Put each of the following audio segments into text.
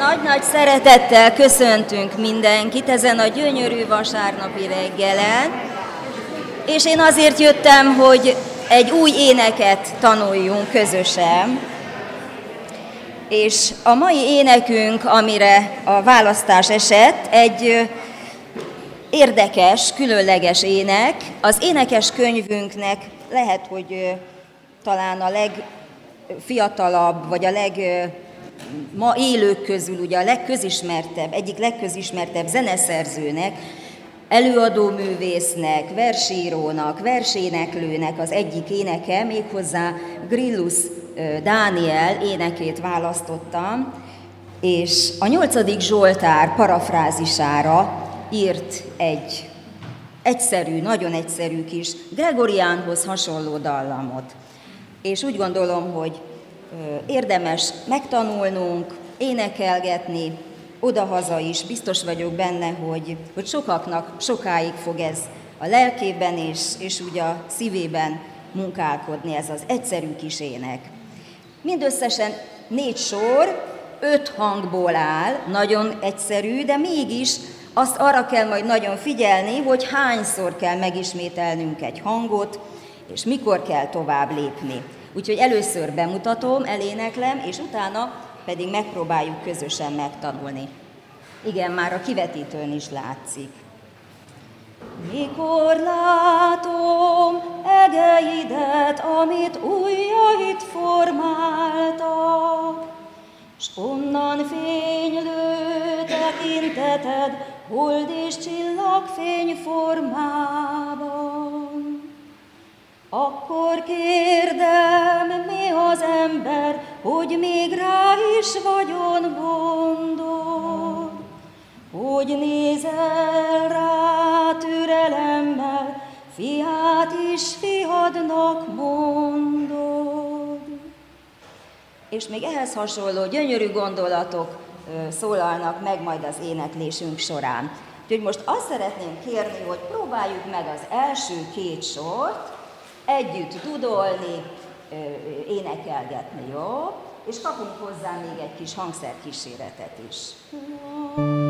Nagy-nagy szeretettel köszöntünk mindenkit ezen a gyönyörű vasárnapi reggelen, és én azért jöttem, hogy egy új éneket tanuljunk közösen. És a mai énekünk, amire a választás esett, egy érdekes, különleges ének. Az énekes könyvünknek lehet, hogy talán a legfiatalabb, vagy a leg ma élők közül ugye a legközismertebb, egyik legközismertebb zeneszerzőnek, előadóművésznek, versírónak, verséneklőnek az egyik éneke, méghozzá Grillus Dániel énekét választottam, és a nyolcadik Zsoltár parafrázisára írt egy egyszerű, nagyon egyszerű kis Gregoriánhoz hasonló dallamot. És úgy gondolom, hogy érdemes megtanulnunk, énekelgetni, odahaza is, biztos vagyok benne, hogy, hogy sokaknak sokáig fog ez a lelkében és, és úgy a szívében munkálkodni ez az egyszerű kis ének. Mindösszesen négy sor, öt hangból áll, nagyon egyszerű, de mégis azt arra kell majd nagyon figyelni, hogy hányszor kell megismételnünk egy hangot, és mikor kell tovább lépni. Úgyhogy először bemutatom, eléneklem, és utána pedig megpróbáljuk közösen megtanulni. Igen, már a kivetítőn is látszik. Mikor látom egeidet, amit ujjait formáltak, s onnan fénylő tekinteted, hold és csillagfény formában. Akkor kérdem, mi az ember, hogy még rá is vagyon gondol, hogy nézel rá türelemmel, fiát is fiadnak mondod. És még ehhez hasonló gyönyörű gondolatok szólalnak meg majd az éneklésünk során. Úgyhogy most azt szeretném kérni, hogy próbáljuk meg az első két sort, együtt dudolni, énekelgetni, jó? És kapunk hozzá még egy kis hangszerkíséretet is. Mikor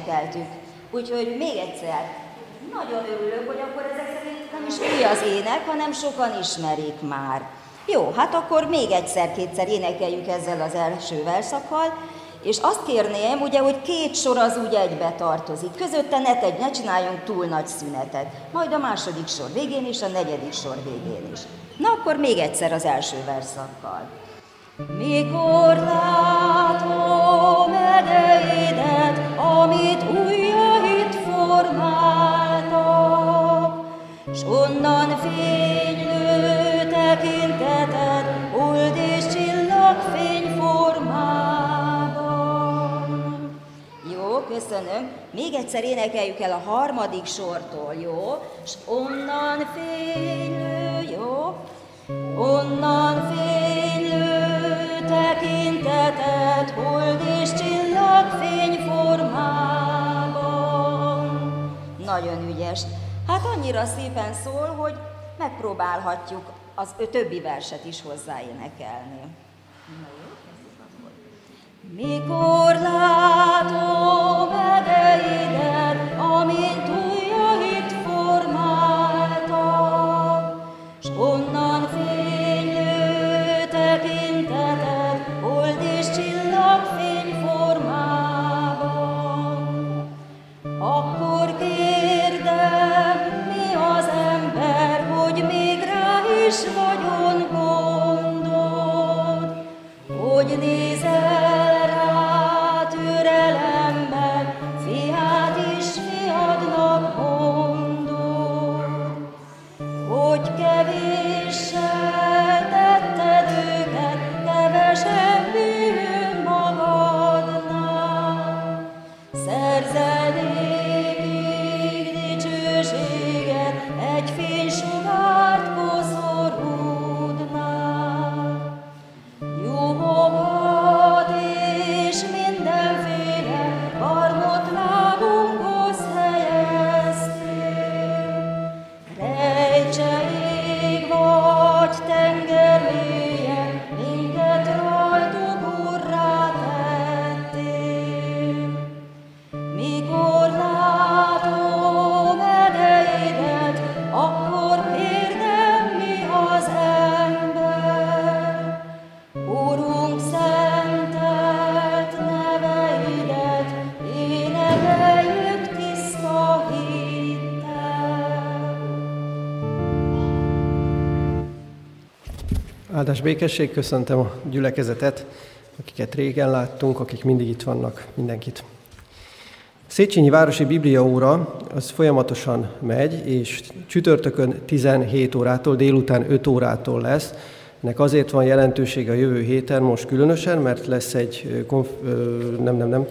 énekeltük, úgyhogy még egyszer nagyon örülök, hogy akkor ezek szerint nem is új az ének, hanem sokan ismerik már. Jó, hát akkor még egyszer-kétszer énekeljük ezzel az első verszakkal, és azt kérném, ugye, hogy két sor az úgy egybe tartozik. Közötte ne tegy, ne csináljunk túl nagy szünetet. Majd a második sor végén és a negyedik sor végén is. Na akkor még egyszer az első verszakkal. Mikor látom edeidet, amit ujjait formáltak, s onnan fénylő tekinteted, old és csillagfény formában. Jó, köszönöm. Még egyszer énekeljük el a harmadik sortól, jó? S onnan fénylő, jó? Onnan fénylő tekinteted, hold és csillagfény formában. Nagyon ügyes. Hát annyira szépen szól, hogy megpróbálhatjuk az ő többi verset is hozzáénekelni. Mikor látom Áldás békesség, köszöntem a gyülekezetet, akiket régen láttunk, akik mindig itt vannak, mindenkit. Széchenyi Városi Biblia óra az folyamatosan megy, és csütörtökön 17 órától, délután 5 órától lesz. Ennek azért van jelentősége a jövő héten most különösen, mert lesz egy, konf, nem, nem, nem,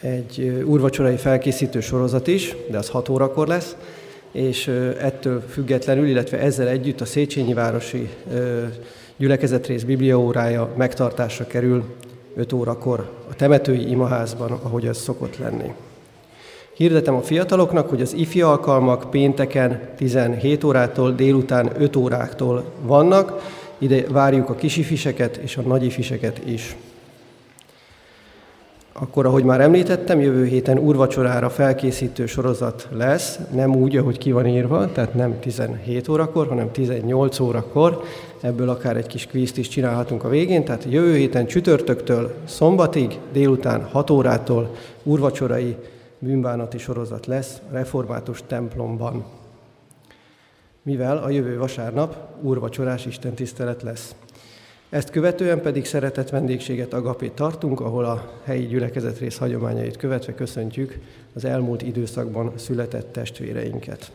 egy úrvacsorai felkészítő sorozat is, de az 6 órakor lesz, és ettől függetlenül, illetve ezzel együtt a Széchenyi Városi gyülekezetrész bibliaórája megtartásra kerül 5 órakor a temetői imaházban, ahogy ez szokott lenni. Hirdetem a fiataloknak, hogy az ifi alkalmak pénteken 17 órától délután 5 óráktól vannak, ide várjuk a kisifiseket és a nagyifiseket is. Akkor, ahogy már említettem, jövő héten úrvacsorára felkészítő sorozat lesz, nem úgy, ahogy ki van írva, tehát nem 17 órakor, hanem 18 órakor. Ebből akár egy kis kvízt is csinálhatunk a végén, tehát jövő héten csütörtöktől szombatig, délután 6 órától úrvacsorai bűnbánati sorozat lesz a református templomban. Mivel a jövő vasárnap úrvacsorás istentisztelet lesz. Ezt követően pedig szeretett vendégséget Agapét tartunk, ahol a helyi gyülekezet rész hagyományait követve köszöntjük az elmúlt időszakban született testvéreinket.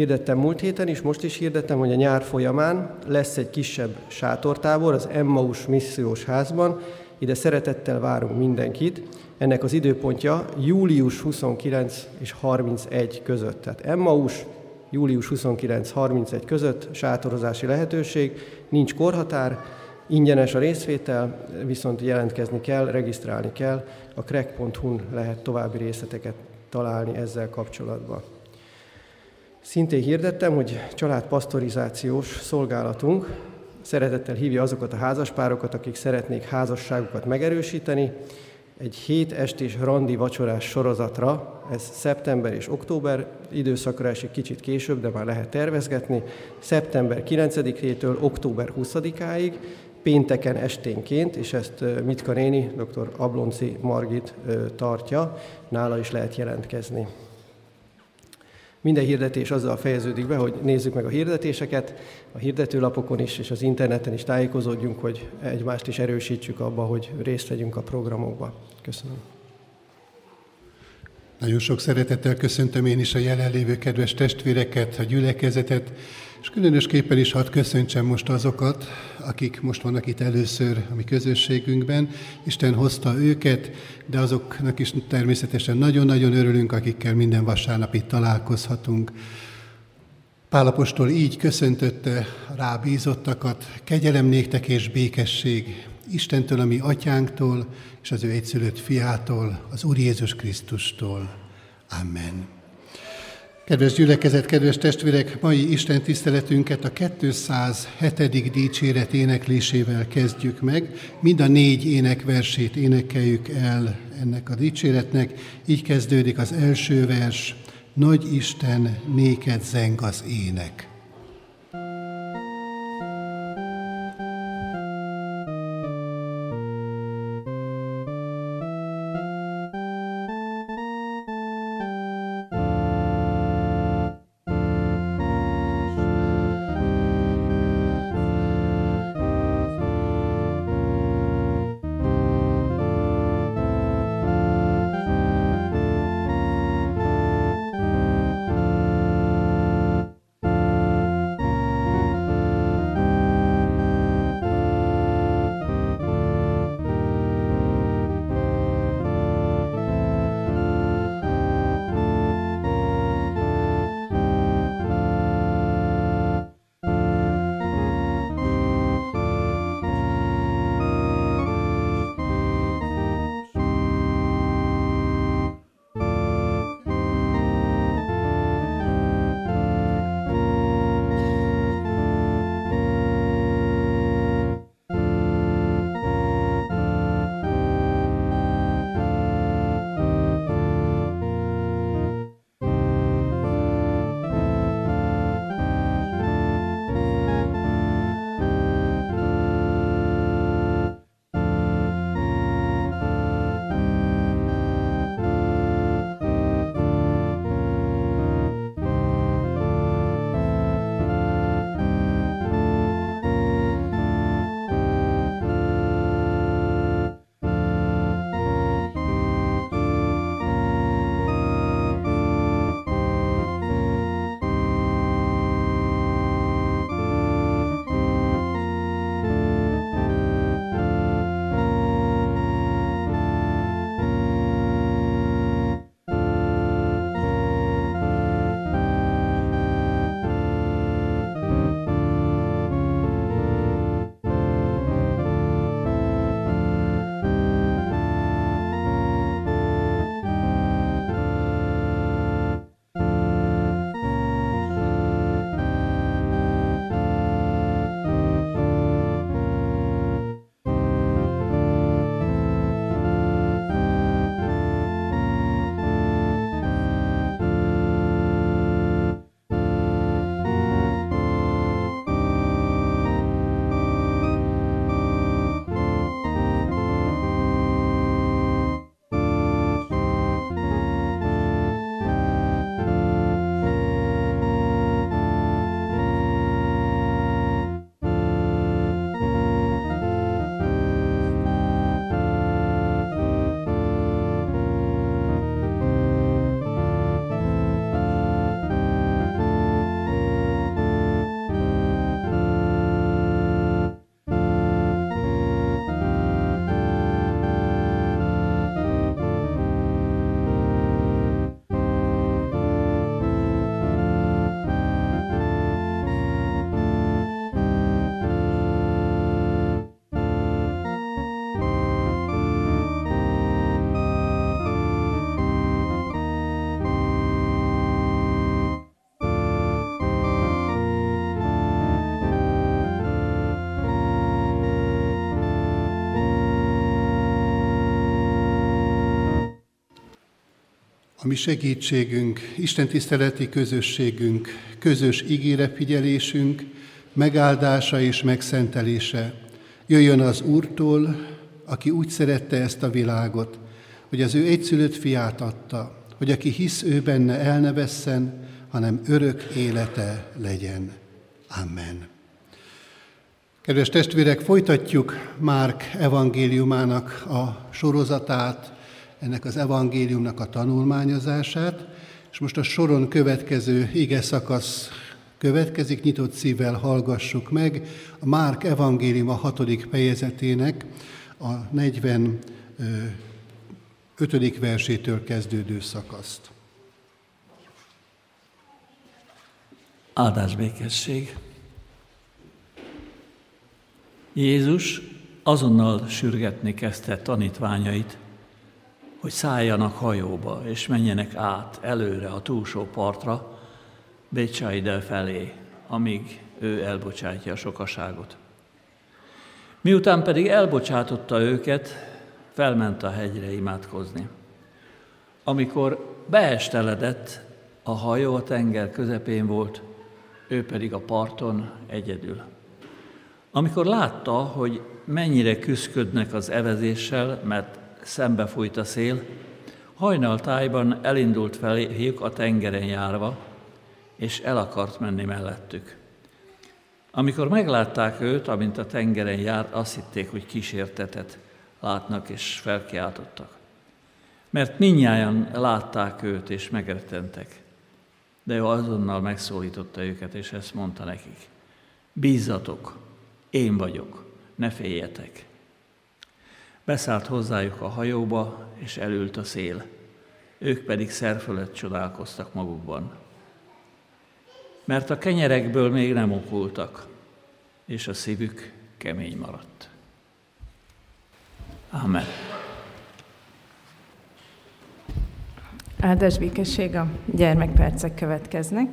Hirdettem múlt héten is, most is hirdettem, hogy a nyár folyamán lesz egy kisebb sátortábor az Emmaus missziós házban. Ide szeretettel várunk mindenkit. Ennek az időpontja július 29 és 31 között. Tehát Emmaus július 29-31 között sátorozási lehetőség, nincs korhatár, ingyenes a részvétel, viszont jelentkezni kell, regisztrálni kell, a crack.hu-n lehet további részleteket találni ezzel kapcsolatban. Szintén hirdettem, hogy családpasztorizációs szolgálatunk szeretettel hívja azokat a házaspárokat, akik szeretnék házasságukat megerősíteni, egy hét estés randi vacsorás sorozatra, ez szeptember és október időszakra esik kicsit később, de már lehet tervezgetni, szeptember 9-től október 20-áig, pénteken esténként, és ezt Mitka néni, dr. Ablonci Margit tartja, nála is lehet jelentkezni. Minden hirdetés azzal fejeződik be, hogy nézzük meg a hirdetéseket, a hirdetőlapokon is, és az interneten is tájékozódjunk, hogy egymást is erősítsük abba, hogy részt vegyünk a programokba. Köszönöm. Nagyon sok szeretettel köszöntöm én is a jelenlévő kedves testvéreket, a gyülekezetet, és különösképpen is hadd köszöntsem most azokat, akik most vannak itt először a mi közösségünkben. Isten hozta őket, de azoknak is természetesen nagyon-nagyon örülünk, akikkel minden vasárnap itt találkozhatunk. Pálapostól így köszöntötte rábízottakat, kegyelem néktek és békesség Istentől, a mi atyánktól, és az ő egyszülött fiától, az Úr Jézus Krisztustól. Amen. Kedves gyülekezet, kedves testvérek, mai Isten tiszteletünket a 207. dicséret éneklésével kezdjük meg. Mind a négy énekversét énekeljük el ennek a dicséretnek. Így kezdődik az első vers. Nagy Isten, néked zeng az ének. Mi segítségünk, Isten tiszteleti közösségünk, közös ígére figyelésünk, megáldása és megszentelése jöjjön az Úrtól, aki úgy szerette ezt a világot, hogy az ő egyszülött fiát adta, hogy aki hisz ő benne el ne vesszen, hanem örök élete legyen. Amen. Kedves testvérek, folytatjuk Márk evangéliumának a sorozatát, ennek az evangéliumnak a tanulmányozását, és most a soron következő ige szakasz következik, nyitott szívvel hallgassuk meg a Márk evangélium a hatodik fejezetének a 45. versétől kezdődő szakaszt. Áldás békesség! Jézus azonnal sürgetni kezdte tanítványait, hogy szálljanak hajóba, és menjenek át előre a túlsó partra, Bécsaide felé, amíg ő elbocsátja a sokaságot. Miután pedig elbocsátotta őket, felment a hegyre imádkozni. Amikor beesteledett, a hajó a tenger közepén volt, ő pedig a parton egyedül. Amikor látta, hogy mennyire küzdködnek az evezéssel, mert szembe fújt a szél, hajnaltájban elindult feléjük a tengeren járva, és el akart menni mellettük. Amikor meglátták őt, amint a tengeren járt, azt hitték, hogy kísértetet látnak, és felkiáltottak. Mert minnyáján látták őt, és megrettentek. De ő azonnal megszólította őket, és ezt mondta nekik. Bízzatok, én vagyok, ne féljetek. Beszállt hozzájuk a hajóba, és elült a szél. Ők pedig szerfölött csodálkoztak magukban. Mert a kenyerekből még nem okultak, és a szívük kemény maradt. Amen. Áldás békesség, a gyermekpercek következnek.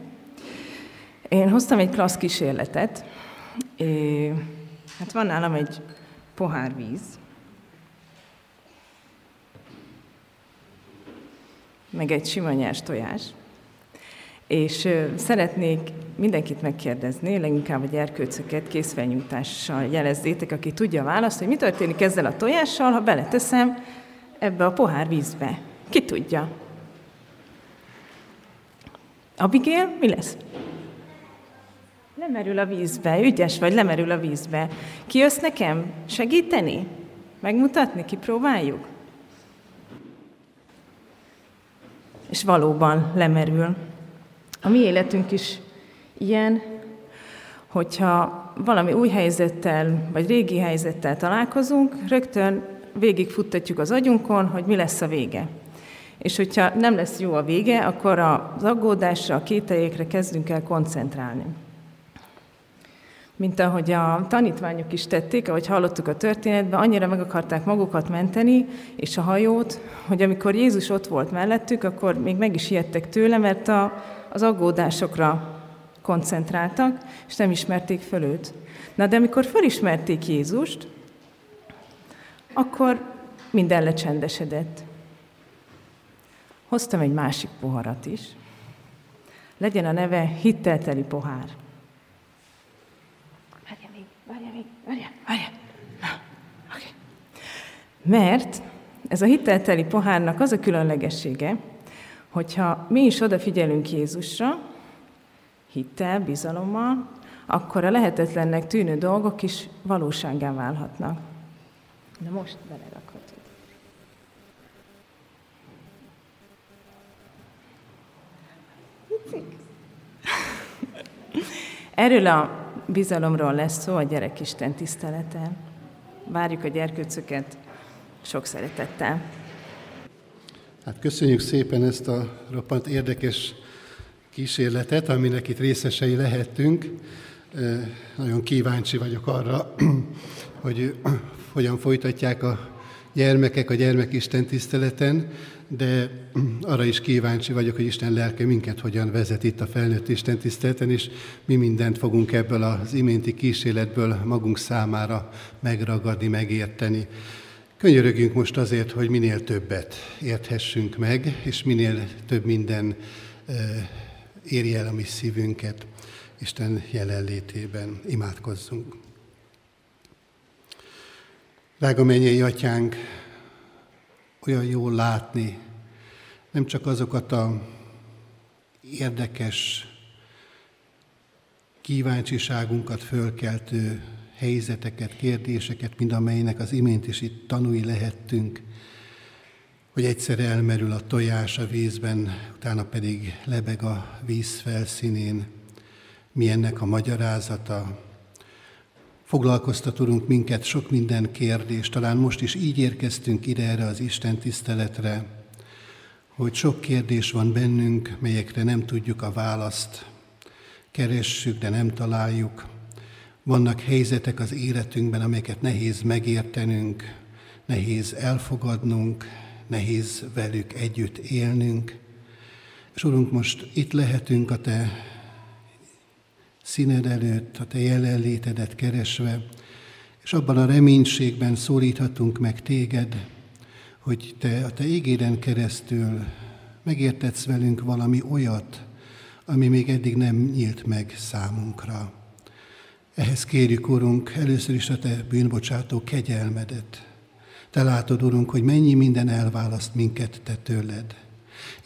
Én hoztam egy klassz kísérletet. É, hát van nálam egy pohár víz, meg egy sima nyers tojás. És szeretnék mindenkit megkérdezni, leginkább a gyerkőcöket készfelnyújtással jelezzétek, aki tudja a választ, hogy mi történik ezzel a tojással, ha beleteszem ebbe a pohár vízbe. Ki tudja? Abigail, mi lesz? Lemerül a vízbe, ügyes vagy, lemerül a vízbe. Ki jössz nekem segíteni? Megmutatni? Kipróbáljuk? És valóban lemerül. A mi életünk is ilyen, hogyha valami új helyzettel, vagy régi helyzettel találkozunk, rögtön végigfuttatjuk az agyunkon, hogy mi lesz a vége. És hogyha nem lesz jó a vége, akkor az aggódásra, a kételjékre kezdünk el koncentrálni. Mint ahogy a tanítványok is tették, ahogy hallottuk a történetben, annyira meg akarták magukat menteni, és a hajót, hogy amikor Jézus ott volt mellettük, akkor még meg is ijedtek tőle, mert a, az aggódásokra koncentráltak, és nem ismerték föl őt. Na de amikor fölismerték Jézust, akkor minden lecsendesedett. Hoztam egy másik poharat is. Legyen a neve hittelteli pohár. Várja még, várja, várja. Na, okay. Mert ez a hittelteli pohárnak az a különlegessége, hogyha mi is odafigyelünk Jézusra, hittel, bizalommal, akkor a lehetetlennek tűnő dolgok is valóságá válhatnak. Na most belerakhatod. Erről a bizalomról lesz szó a gyerekisten tiszteleten. Várjuk a gyerkőcöket sok szeretettel. Hát köszönjük szépen ezt a roppant érdekes kísérletet, aminek itt részesei lehettünk. Nagyon kíváncsi vagyok arra, hogy hogyan folytatják a gyermekek a gyermekisten tiszteleten, de arra is kíváncsi vagyok, hogy Isten lelke minket hogyan vezet itt a felnőtt Isten tiszteleten, és mi mindent fogunk ebből az iménti kísérletből magunk számára megragadni, megérteni. Könyörögjünk most azért, hogy minél többet érthessünk meg, és minél több minden érje el a mi szívünket Isten jelenlétében. Imádkozzunk. Drága mennyei atyánk, olyan jó látni nem csak azokat a érdekes kíváncsiságunkat fölkeltő helyzeteket, kérdéseket, mind amelynek az imént is itt tanúi lehettünk, hogy egyszer elmerül a tojás a vízben, utána pedig lebeg a víz felszínén. Mi ennek a magyarázata? Foglalkoztatunk minket sok minden kérdés, talán most is így érkeztünk ide erre az Isten tiszteletre, hogy sok kérdés van bennünk, melyekre nem tudjuk a választ, keressük, de nem találjuk. Vannak helyzetek az életünkben, amelyeket nehéz megértenünk, nehéz elfogadnunk, nehéz velük együtt élnünk. És Urunk, most itt lehetünk a Te színed előtt, a Te jelenlétedet keresve, és abban a reménységben szólíthatunk meg Téged, hogy Te a Te égéden keresztül megértetsz velünk valami olyat, ami még eddig nem nyílt meg számunkra. Ehhez kérjük, Urunk, először is a Te bűnbocsátó kegyelmedet. Te látod, Urunk, hogy mennyi minden elválaszt minket Te tőled.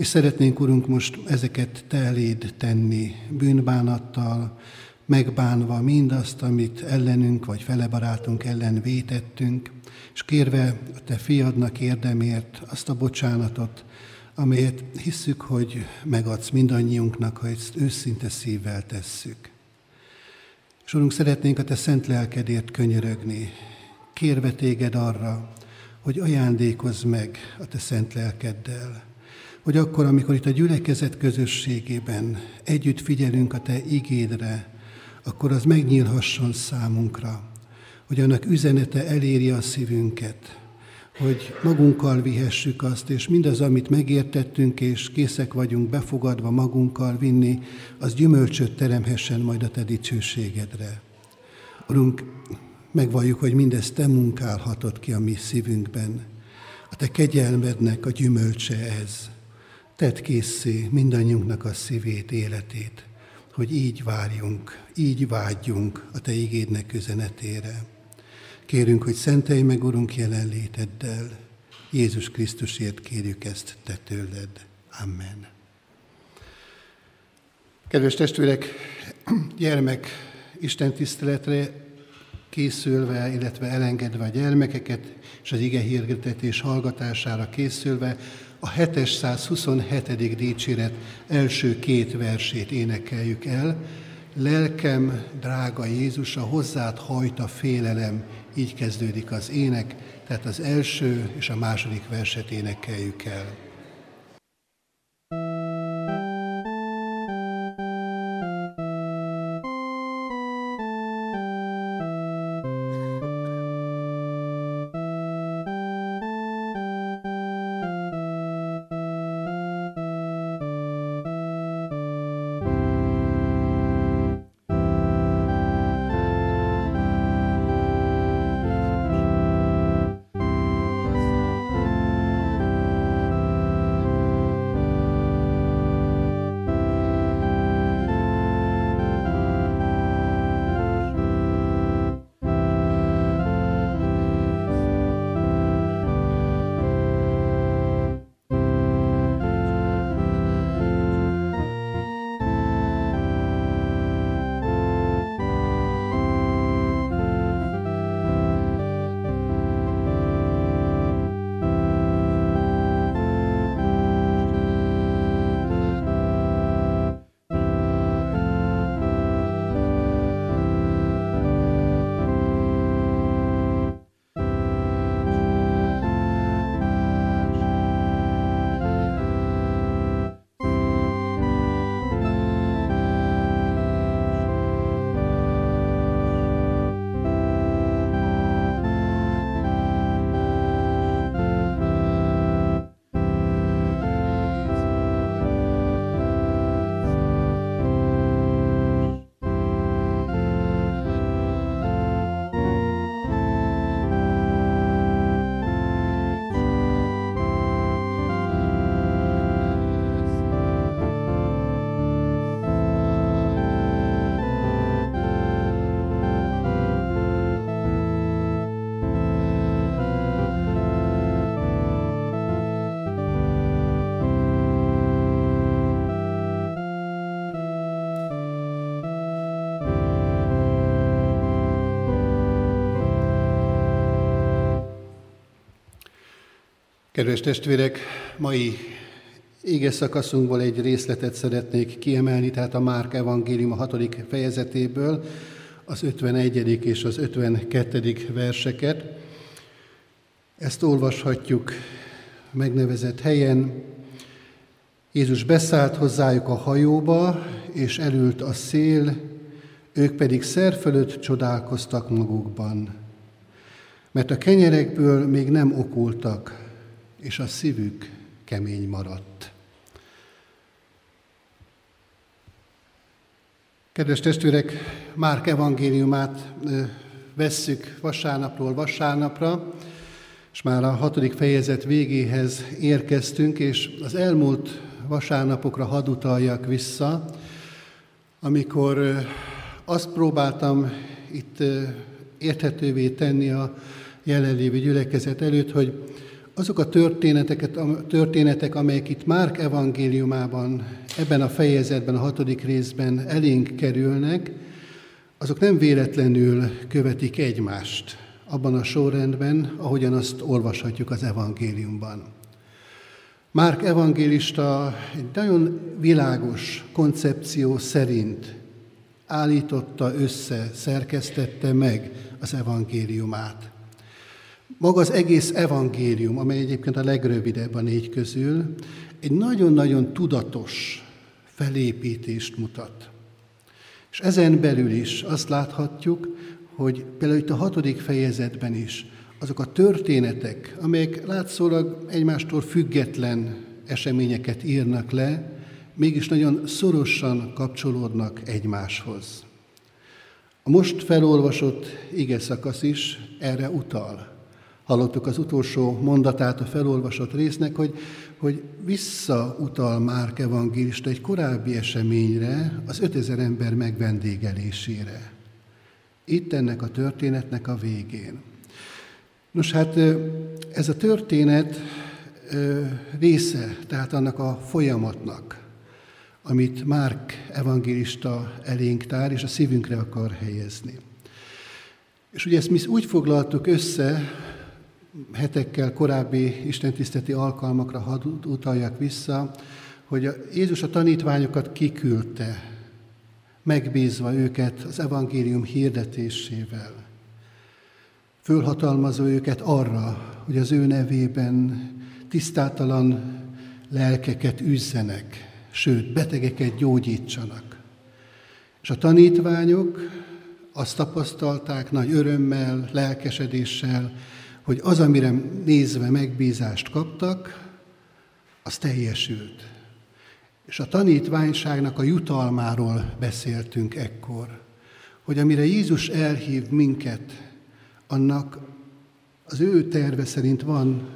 És szeretnénk, Urunk, most ezeket Te eléd tenni, bűnbánattal, megbánva mindazt, amit ellenünk vagy fele barátunk ellen vétettünk, és kérve a Te fiadnak érdemért azt a bocsánatot, amelyet hisszük, hogy megadsz mindannyiunknak, ha ezt őszinte szívvel tesszük. És Urunk, szeretnénk a Te szent lelkedért könyörögni, kérve Téged arra, hogy ajándékozz meg a Te szent lelkeddel, hogy akkor, amikor itt a gyülekezet közösségében együtt figyelünk a Te igédre, akkor az megnyílhasson számunkra, hogy annak üzenete eléri a szívünket, hogy magunkkal vihessük azt, és mindaz, amit megértettünk, és készek vagyunk befogadva magunkkal vinni, az gyümölcsöt teremhessen majd a Te dicsőségedre. Urunk, megvalljuk, hogy mindezt Te munkálhatod ki a mi szívünkben. A Te kegyelmednek a gyümölcse ez. Tedd készé mindannyiunknak a szívét, életét, hogy így várjunk, így vágyjunk a Te igédnek üzenetére. Kérünk, hogy szentelj meg, Urunk, jelenléteddel. Jézus Krisztusért kérjük ezt Te tőled. Amen. Kedves testvérek, gyermek Isten tiszteletre készülve, illetve elengedve a gyermekeket, és az ige hirdetés hallgatására készülve, a 727. dicséret első két versét énekeljük el. Lelkem, drága Jézus, a hozzád hajt a félelem, így kezdődik az ének, tehát az első és a második verset énekeljük el. Kedves testvérek, mai ége szakaszunkból egy részletet szeretnék kiemelni, tehát a Márk evangélium a hatodik fejezetéből, az 51. és az 52. verseket. Ezt olvashatjuk megnevezett helyen. Jézus beszállt hozzájuk a hajóba, és elült a szél, ők pedig szer fölött csodálkoztak magukban, mert a kenyerekből még nem okultak, és a szívük kemény maradt. Kedves testvérek, Márk evangéliumát vesszük vasárnapról vasárnapra, és már a hatodik fejezet végéhez érkeztünk, és az elmúlt vasárnapokra hadd utaljak vissza, amikor azt próbáltam itt érthetővé tenni a jelenlévő gyülekezet előtt, hogy azok a történeteket, a történetek, amelyek itt Márk evangéliumában, ebben a fejezetben, a hatodik részben elénk kerülnek, azok nem véletlenül követik egymást abban a sorrendben, ahogyan azt olvashatjuk az evangéliumban. Márk evangélista egy nagyon világos koncepció szerint állította össze, szerkesztette meg az evangéliumát. Maga az egész evangélium, amely egyébként a legrövidebb a négy közül, egy nagyon-nagyon tudatos felépítést mutat. És ezen belül is azt láthatjuk, hogy például itt a hatodik fejezetben is azok a történetek, amelyek látszólag egymástól független eseményeket írnak le, mégis nagyon szorosan kapcsolódnak egymáshoz. A most felolvasott ige szakasz is erre utal. Hallottuk az utolsó mondatát a felolvasott résznek, hogy, hogy visszautal Márk evangélista egy korábbi eseményre, az 5000 ember megvendégelésére. Itt ennek a történetnek a végén. Nos hát ez a történet része, tehát annak a folyamatnak, amit Márk evangélista elénk tár, és a szívünkre akar helyezni. És ugye ezt mi úgy foglaltuk össze, hetekkel korábbi istentiszteti alkalmakra hadd utaljak vissza, hogy Jézus a tanítványokat kiküldte, megbízva őket az evangélium hirdetésével. Fölhatalmazó őket arra, hogy az ő nevében tisztátalan lelkeket üzzenek, sőt, betegeket gyógyítsanak. És a tanítványok azt tapasztalták nagy örömmel, lelkesedéssel, hogy az, amire nézve megbízást kaptak, az teljesült. És a tanítványságnak a jutalmáról beszéltünk ekkor, hogy amire Jézus elhív minket, annak az ő terve szerint van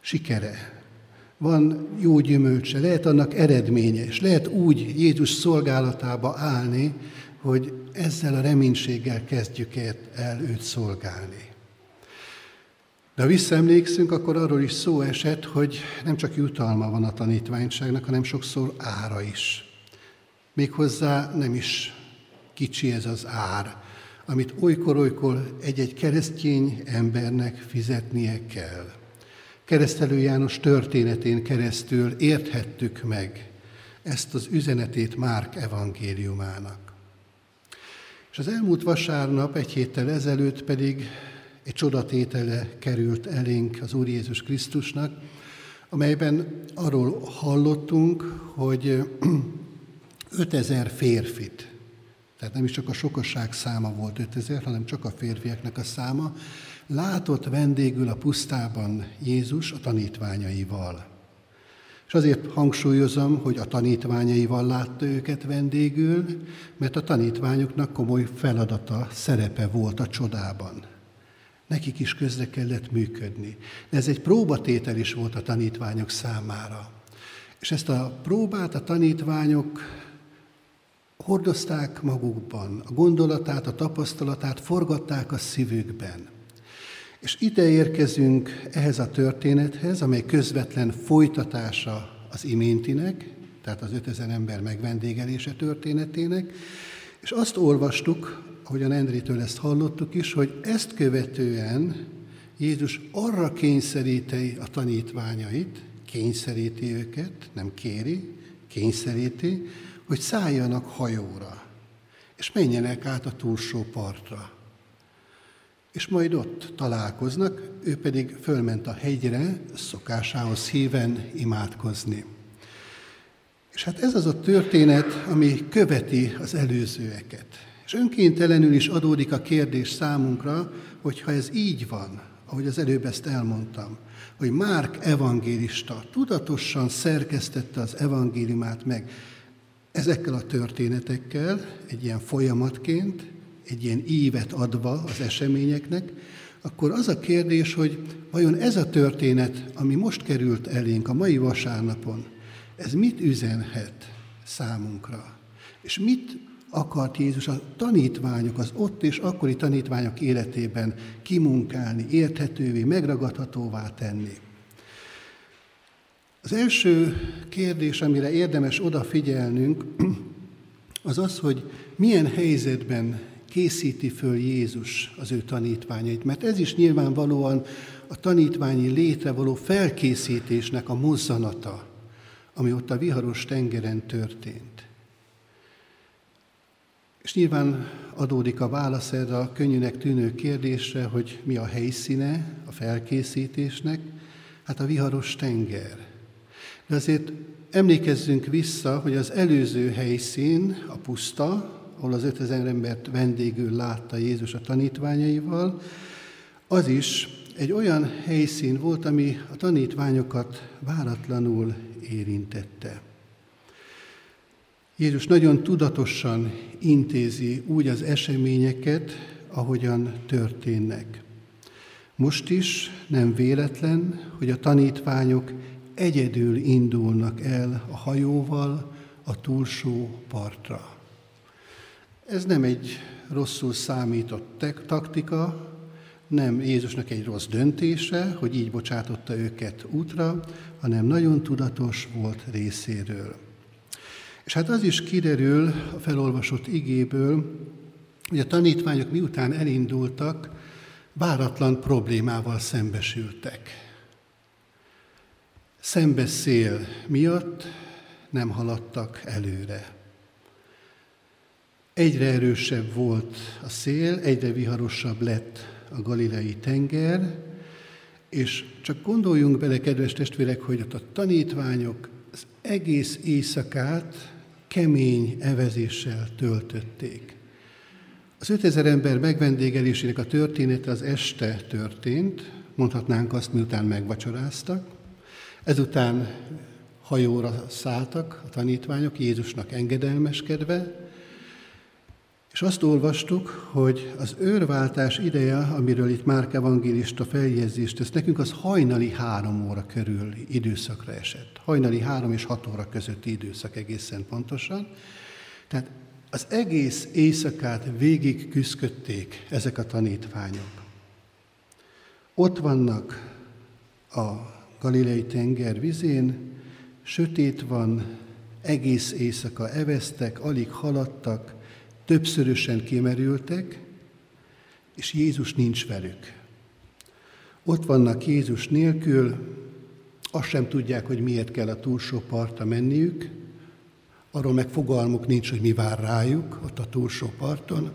sikere, van jó gyümölcse, lehet annak eredménye, és lehet úgy Jézus szolgálatába állni, hogy ezzel a reménységgel kezdjük el őt szolgálni. De ha visszaemlékszünk, akkor arról is szó esett, hogy nem csak jutalma van a tanítványságnak, hanem sokszor ára is. Méghozzá nem is kicsi ez az ár, amit olykor-olykor egy-egy keresztény embernek fizetnie kell. Keresztelő János történetén keresztül érthettük meg ezt az üzenetét Márk evangéliumának. És az elmúlt vasárnap, egy héttel ezelőtt pedig egy csodatétele került elénk az Úr Jézus Krisztusnak, amelyben arról hallottunk, hogy 5000 férfit, tehát nem is csak a sokasság száma volt 5000, hanem csak a férfiaknak a száma, látott vendégül a pusztában Jézus a tanítványaival. És azért hangsúlyozom, hogy a tanítványaival látta őket vendégül, mert a tanítványoknak komoly feladata, szerepe volt a csodában. Nekik is közre kellett működni. De ez egy próbatétel is volt a tanítványok számára. És ezt a próbát a tanítványok hordozták magukban, a gondolatát, a tapasztalatát forgatták a szívükben. És ide érkezünk ehhez a történethez, amely közvetlen folytatása az iméntinek, tehát az 5000 ember megvendégelése történetének, és azt olvastuk, ahogyan Endritől ezt hallottuk is, hogy ezt követően Jézus arra kényszeríti a tanítványait, kényszeríti őket, nem kéri, kényszeríti, hogy szálljanak hajóra, és menjenek át a túlsó partra. És majd ott találkoznak, ő pedig fölment a hegyre, szokásához híven imádkozni. És hát ez az a történet, ami követi az előzőeket. És önkéntelenül is adódik a kérdés számunkra, hogy ha ez így van, ahogy az előbb ezt elmondtam, hogy Márk evangélista tudatosan szerkesztette az evangéliumát meg ezekkel a történetekkel, egy ilyen folyamatként, egy ilyen ívet adva az eseményeknek, akkor az a kérdés, hogy vajon ez a történet, ami most került elénk a mai vasárnapon, ez mit üzenhet számunkra? És mit akart Jézus a tanítványok, az ott és akkori tanítványok életében kimunkálni, érthetővé, megragadhatóvá tenni. Az első kérdés, amire érdemes odafigyelnünk, az az, hogy milyen helyzetben készíti föl Jézus az ő tanítványait, mert ez is nyilvánvalóan a tanítványi létre való felkészítésnek a mozzanata, ami ott a viharos tengeren történt. És nyilván adódik a válasz erre a könnyűnek tűnő kérdésre, hogy mi a helyszíne a felkészítésnek, hát a viharos tenger. De azért emlékezzünk vissza, hogy az előző helyszín, a puszta, ahol az 5000 embert vendégül látta Jézus a tanítványaival, az is egy olyan helyszín volt, ami a tanítványokat váratlanul érintette. Jézus nagyon tudatosan intézi úgy az eseményeket, ahogyan történnek. Most is nem véletlen, hogy a tanítványok egyedül indulnak el a hajóval a túlsó partra. Ez nem egy rosszul számított taktika, nem Jézusnak egy rossz döntése, hogy így bocsátotta őket útra, hanem nagyon tudatos volt részéről. És hát az is kiderül a felolvasott igéből, hogy a tanítványok miután elindultak, váratlan problémával szembesültek. Szembeszél miatt nem haladtak előre. Egyre erősebb volt a szél, egyre viharosabb lett a galileai tenger, és csak gondoljunk bele, kedves testvérek, hogy ott a tanítványok az egész éjszakát kemény evezéssel töltötték. Az 5000 ember megvendégelésének a története az este történt, mondhatnánk azt, miután megvacsoráztak. Ezután hajóra szálltak a tanítványok Jézusnak engedelmeskedve, és azt olvastuk, hogy az őrváltás ideje, amiről itt Márk evangélista feljegyzést tesz nekünk, az hajnali három óra körül időszakra esett. Hajnali három és hat óra közötti időszak egészen pontosan. Tehát az egész éjszakát végig küzdködték ezek a tanítványok. Ott vannak a Galilei tenger vizén, sötét van, egész éjszaka eveztek, alig haladtak, többszörösen kimerültek, és Jézus nincs velük. Ott vannak Jézus nélkül, azt sem tudják, hogy miért kell a túlsó partra menniük, arról meg fogalmuk nincs, hogy mi vár rájuk ott a túlsó parton.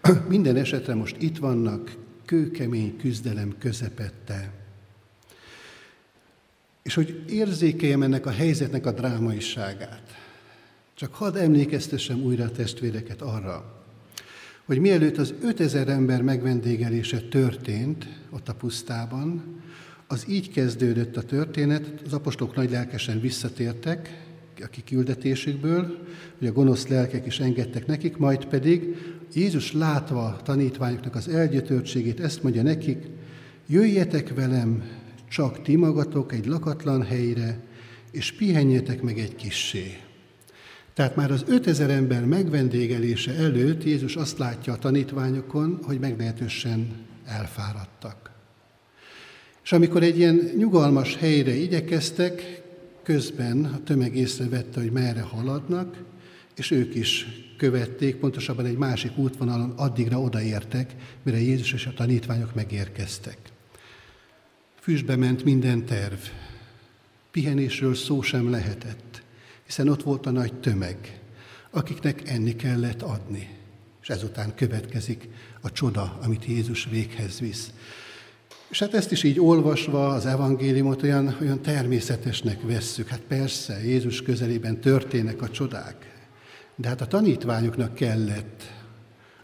Minden esetre most itt vannak, kőkemény küzdelem közepette. És hogy érzékeljem ennek a helyzetnek a drámaiságát, csak hadd emlékeztessem újra a testvéreket arra, hogy mielőtt az 5000 ember megvendégelése történt ott a pusztában, az így kezdődött a történet, az apostolok nagy lelkesen visszatértek a kiküldetésükből, hogy a gonosz lelkek is engedtek nekik, majd pedig Jézus látva a tanítványoknak az elgyötörtségét, ezt mondja nekik, jöjjetek velem, csak ti magatok egy lakatlan helyre, és pihenjetek meg egy kissé. Tehát már az 5000 ember megvendégelése előtt Jézus azt látja a tanítványokon, hogy meglehetősen elfáradtak. És amikor egy ilyen nyugalmas helyre igyekeztek, közben a tömeg észrevette, hogy merre haladnak, és ők is követték, pontosabban egy másik útvonalon addigra odaértek, mire Jézus és a tanítványok megérkeztek. Füstbe ment minden terv. Pihenésről szó sem lehetett, hiszen ott volt a nagy tömeg, akiknek enni kellett adni. És ezután következik a csoda, amit Jézus véghez visz. És hát ezt is így olvasva az evangéliumot olyan, olyan természetesnek vesszük. Hát persze, Jézus közelében történnek a csodák. De hát a tanítványoknak kellett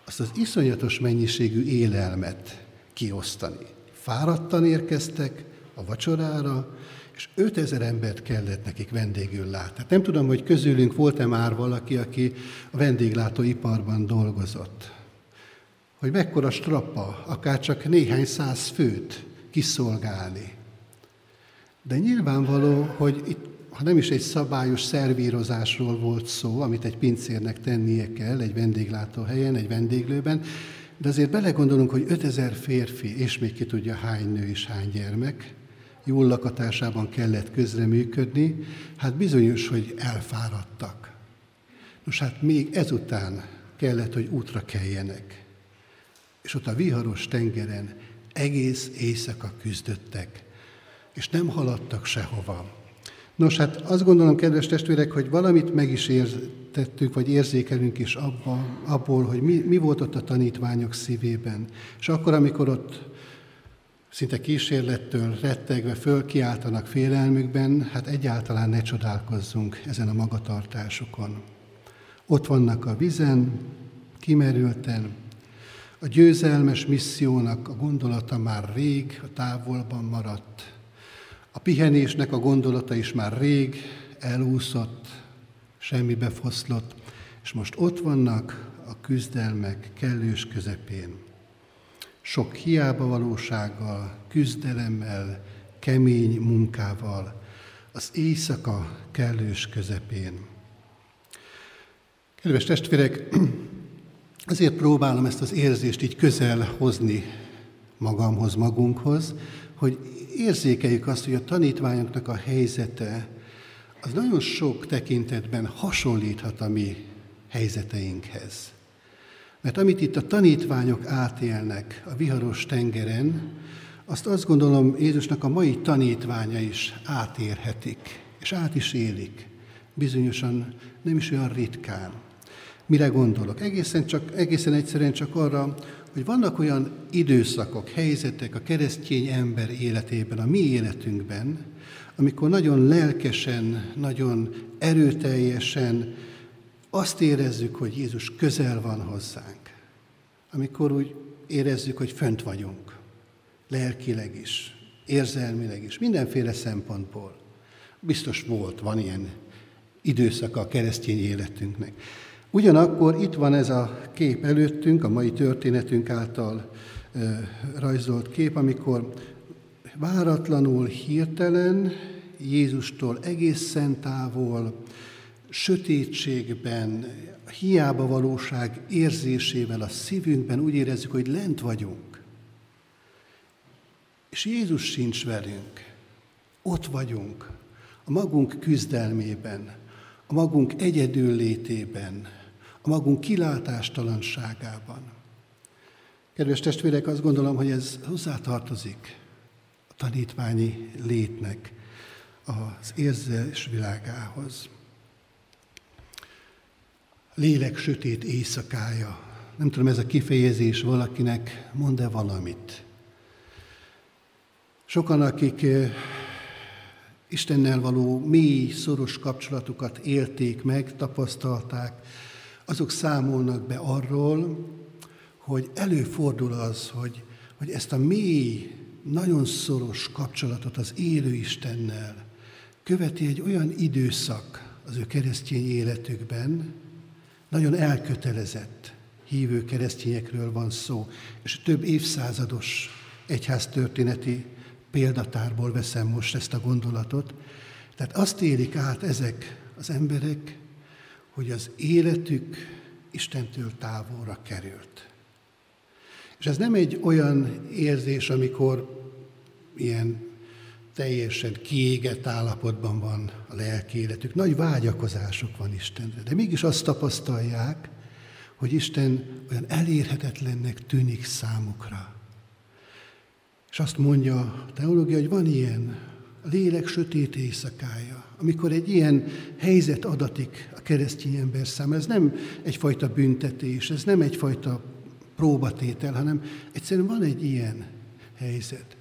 azt az iszonyatos mennyiségű élelmet kiosztani. Fáradtan érkeztek a vacsorára, és 5000 embert kellett nekik vendégül látni. Hát nem tudom, hogy közülünk volt-e már valaki, aki a vendéglátóiparban dolgozott. Hogy mekkora strappa, akár csak néhány száz főt kiszolgálni. De nyilvánvaló, hogy itt, ha nem is egy szabályos szervírozásról volt szó, amit egy pincérnek tennie kell egy vendéglátóhelyen, egy vendéglőben, de azért belegondolunk, hogy 5000 férfi, és még ki tudja hány nő és hány gyermek, jól lakatásában kellett közreműködni, hát bizonyos, hogy elfáradtak. Nos hát még ezután kellett, hogy útra keljenek. És ott a viharos tengeren egész éjszaka küzdöttek, és nem haladtak sehova. Nos, hát azt gondolom, kedves testvérek, hogy valamit meg is értettük, vagy érzékelünk is abba, abból, hogy mi, mi volt ott a tanítványok szívében. És akkor, amikor ott szinte kísérlettől rettegve fölkiáltanak félelmükben, hát egyáltalán ne csodálkozzunk ezen a magatartásukon. Ott vannak a vizen, kimerülten, a győzelmes missziónak a gondolata már rég a távolban maradt, a pihenésnek a gondolata is már rég elúszott, semmibe foszlott, és most ott vannak a küzdelmek kellős közepén. Sok hiába valósággal, küzdelemmel, kemény munkával, az éjszaka kellős közepén. Kedves testvérek, ezért próbálom ezt az érzést így közel hozni magamhoz, magunkhoz, hogy érzékeljük azt, hogy a tanítványoknak a helyzete az nagyon sok tekintetben hasonlíthat a mi helyzeteinkhez. Mert amit itt a tanítványok átélnek a viharos tengeren, azt azt gondolom Jézusnak a mai tanítványa is átérhetik, és át is élik. Bizonyosan nem is olyan ritkán. Mire gondolok? Egészen, csak, egészen egyszerűen csak arra, hogy vannak olyan időszakok, helyzetek a keresztény ember életében, a mi életünkben, amikor nagyon lelkesen, nagyon erőteljesen azt érezzük, hogy Jézus közel van hozzánk. Amikor úgy érezzük, hogy fönt vagyunk, lelkileg is, érzelmileg is, mindenféle szempontból. Biztos volt, van ilyen időszaka a keresztény életünknek. Ugyanakkor itt van ez a kép előttünk, a mai történetünk által rajzolt kép, amikor váratlanul, hirtelen, Jézustól egészen távol, sötétségben, hiába valóság érzésével a szívünkben úgy érezzük, hogy lent vagyunk. És Jézus sincs velünk. Ott vagyunk, a magunk küzdelmében, a magunk egyedül létében, a magunk kilátástalanságában. Kedves testvérek, azt gondolom, hogy ez hozzátartozik a tanítványi létnek, az érzés világához. Lélek sötét éjszakája. Nem tudom, ez a kifejezés valakinek mond-e valamit. Sokan, akik eh, Istennel való mély, szoros kapcsolatukat élték meg, tapasztalták, azok számolnak be arról, hogy előfordul az, hogy, hogy ezt a mély, nagyon szoros kapcsolatot az élő Istennel követi egy olyan időszak az ő keresztény életükben, nagyon elkötelezett hívő keresztényekről van szó, és több évszázados egyháztörténeti példatárból veszem most ezt a gondolatot. Tehát azt élik át ezek az emberek, hogy az életük Istentől távolra került. És ez nem egy olyan érzés, amikor ilyen teljesen kiégett állapotban van a lelki életük. Nagy vágyakozások van Istenre, de mégis azt tapasztalják, hogy Isten olyan elérhetetlennek tűnik számukra. És azt mondja a teológia, hogy van ilyen, a lélek sötét éjszakája, amikor egy ilyen helyzet adatik a keresztény ember számára. Ez nem egyfajta büntetés, ez nem egyfajta próbatétel, hanem egyszerűen van egy ilyen helyzet.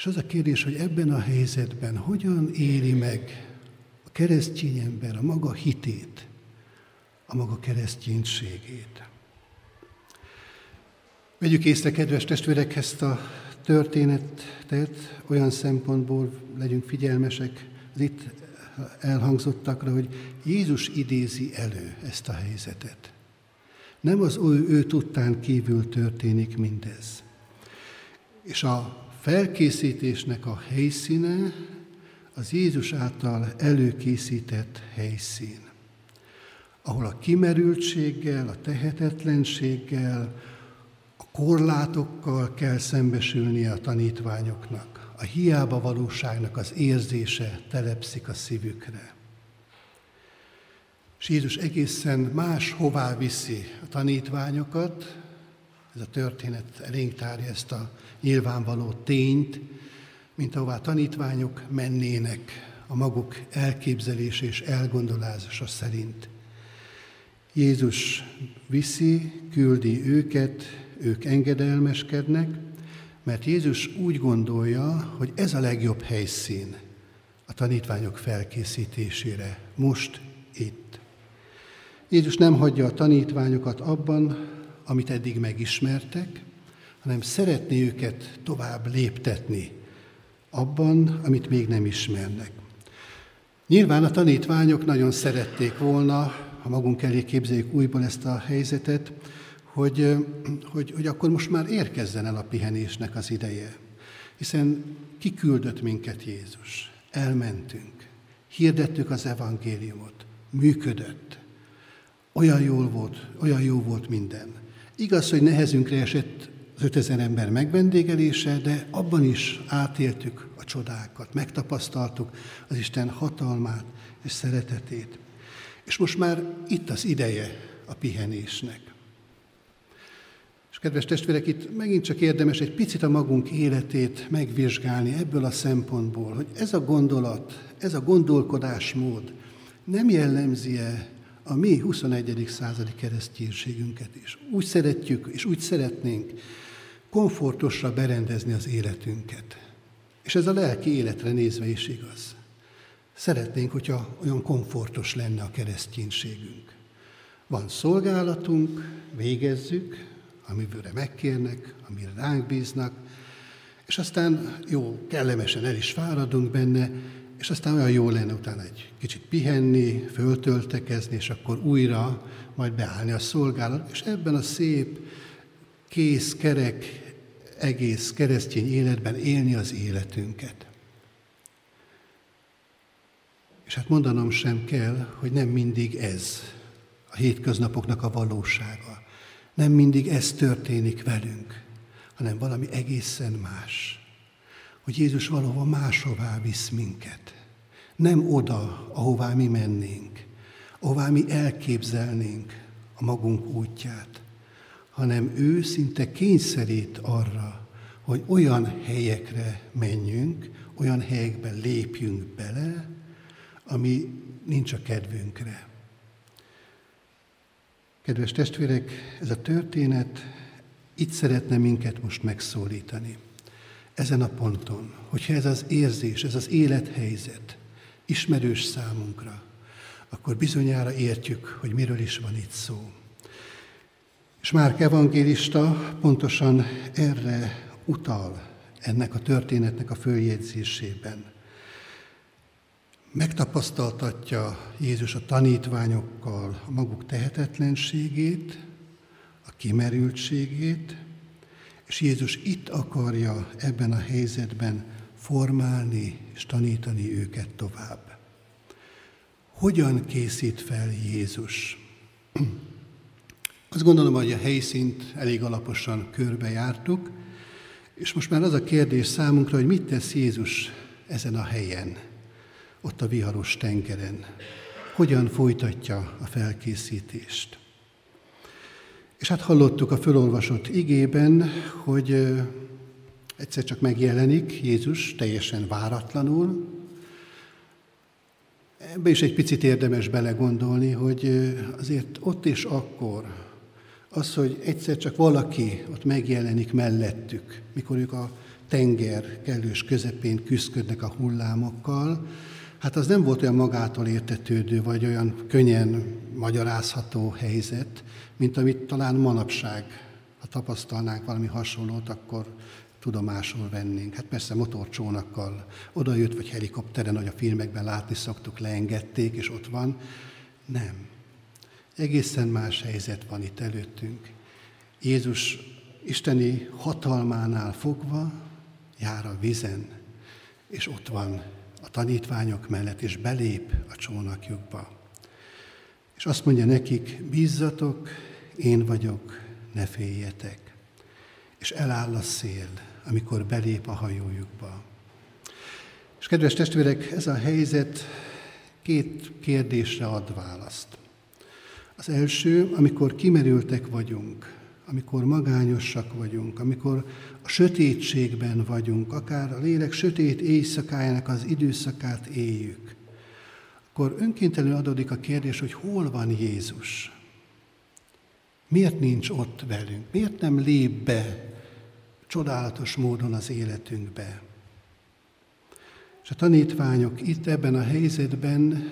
És az a kérdés, hogy ebben a helyzetben hogyan éli meg a keresztény ember a maga hitét, a maga kereszténységét. Vegyük észre, kedves testvérek, ezt a történetet olyan szempontból legyünk figyelmesek az itt elhangzottakra, hogy Jézus idézi elő ezt a helyzetet. Nem az ő, ő tudtán kívül történik mindez. És a felkészítésnek a helyszíne az Jézus által előkészített helyszín, ahol a kimerültséggel, a tehetetlenséggel, a korlátokkal kell szembesülnie a tanítványoknak. A hiába valóságnak az érzése telepszik a szívükre. És Jézus egészen más hová viszi a tanítványokat, ez a történet elénk tárja ezt a nyilvánvaló tényt, mint ahová tanítványok mennének a maguk elképzelése és elgondolása szerint. Jézus viszi, küldi őket, ők engedelmeskednek, mert Jézus úgy gondolja, hogy ez a legjobb helyszín a tanítványok felkészítésére, most, itt. Jézus nem hagyja a tanítványokat abban, amit eddig megismertek, hanem szeretné őket tovább léptetni abban, amit még nem ismernek. Nyilván a tanítványok nagyon szerették volna, ha magunk elé képzeljük újból ezt a helyzetet, hogy, hogy, hogy akkor most már érkezzen el a pihenésnek az ideje. Hiszen kiküldött minket Jézus. Elmentünk. Hirdettük az evangéliumot. Működött. Olyan jól volt, olyan jó volt minden. Igaz, hogy nehezünkre esett az 5000 ember megvendégelése, de abban is átéltük a csodákat, megtapasztaltuk az Isten hatalmát és szeretetét. És most már itt az ideje a pihenésnek. És kedves testvérek, itt megint csak érdemes egy picit a magunk életét megvizsgálni ebből a szempontból, hogy ez a gondolat, ez a gondolkodásmód nem jellemzi-e a mi 21. századi kereszténységünket is. Úgy szeretjük, és úgy szeretnénk komfortosra berendezni az életünket. És ez a lelki életre nézve is igaz. Szeretnénk, hogyha olyan komfortos lenne a kereszténységünk. Van szolgálatunk, végezzük, amiből megkérnek, amire ránk bíznak, és aztán jó, kellemesen el is fáradunk benne, és aztán olyan jó lenne utána egy kicsit pihenni, föltöltekezni, és akkor újra majd beállni a szolgálat, és ebben a szép, kész, kerek, egész keresztény életben élni az életünket. És hát mondanom sem kell, hogy nem mindig ez a hétköznapoknak a valósága. Nem mindig ez történik velünk, hanem valami egészen más hogy Jézus valahova máshová visz minket. Nem oda, ahová mi mennénk, ahová mi elképzelnénk a magunk útját, hanem ő szinte kényszerít arra, hogy olyan helyekre menjünk, olyan helyekben lépjünk bele, ami nincs a kedvünkre. Kedves testvérek, ez a történet itt szeretne minket most megszólítani ezen a ponton, hogyha ez az érzés, ez az élethelyzet ismerős számunkra, akkor bizonyára értjük, hogy miről is van itt szó. És Márk evangélista pontosan erre utal ennek a történetnek a följegyzésében. Megtapasztaltatja Jézus a tanítványokkal a maguk tehetetlenségét, a kimerültségét, és Jézus itt akarja ebben a helyzetben formálni és tanítani őket tovább. Hogyan készít fel Jézus? Azt gondolom, hogy a helyszínt elég alaposan körbejártuk, és most már az a kérdés számunkra, hogy mit tesz Jézus ezen a helyen, ott a viharos tengeren. Hogyan folytatja a felkészítést. És hát hallottuk a fölolvasott igében, hogy Egyszer csak megjelenik Jézus teljesen váratlanul. Ebbe is egy picit érdemes belegondolni, hogy azért ott és akkor az, hogy egyszer csak valaki ott megjelenik mellettük, mikor ők a tenger kellős közepén küzdködnek a hullámokkal, hát az nem volt olyan magától értetődő, vagy olyan könnyen magyarázható helyzet, mint amit talán manapság, ha tapasztalnánk valami hasonlót, akkor tudomásul vennénk. Hát persze motorcsónakkal odajött, vagy helikopteren, ahogy a filmekben látni szoktuk, leengedték, és ott van. Nem. Egészen más helyzet van itt előttünk. Jézus isteni hatalmánál fogva jár a vizen, és ott van a tanítványok mellett, és belép a csónakjukba. És azt mondja nekik, bízzatok, én vagyok, ne féljetek. És eláll a szél, amikor belép a hajójukba. És kedves testvérek, ez a helyzet két kérdésre ad választ. Az első, amikor kimerültek vagyunk, amikor magányosak vagyunk, amikor sötétségben vagyunk, akár a lélek sötét éjszakájának az időszakát éljük, akkor önkéntelenül adódik a kérdés, hogy hol van Jézus? Miért nincs ott velünk? Miért nem lép be csodálatos módon az életünkbe? És a tanítványok itt ebben a helyzetben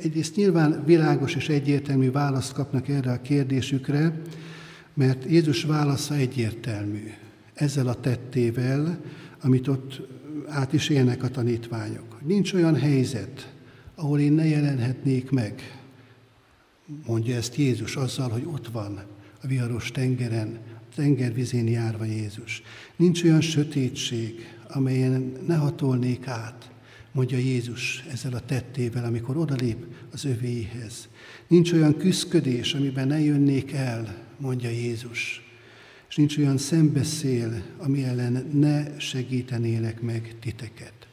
egyrészt nyilván világos és egyértelmű választ kapnak erre a kérdésükre, mert Jézus válasza egyértelmű. Ezzel a tettével, amit ott át is élnek a tanítványok. Nincs olyan helyzet, ahol én ne jelenhetnék meg. Mondja ezt Jézus azzal, hogy ott van a viharos tengeren, tengervizén járva Jézus. Nincs olyan sötétség, amelyen ne hatolnék át, mondja Jézus ezzel a tettével, amikor odalép az övéhez. Nincs olyan küszködés, amiben ne jönnék el, mondja Jézus. És nincs olyan szembeszél, ami ellen ne segítenélek meg titeket.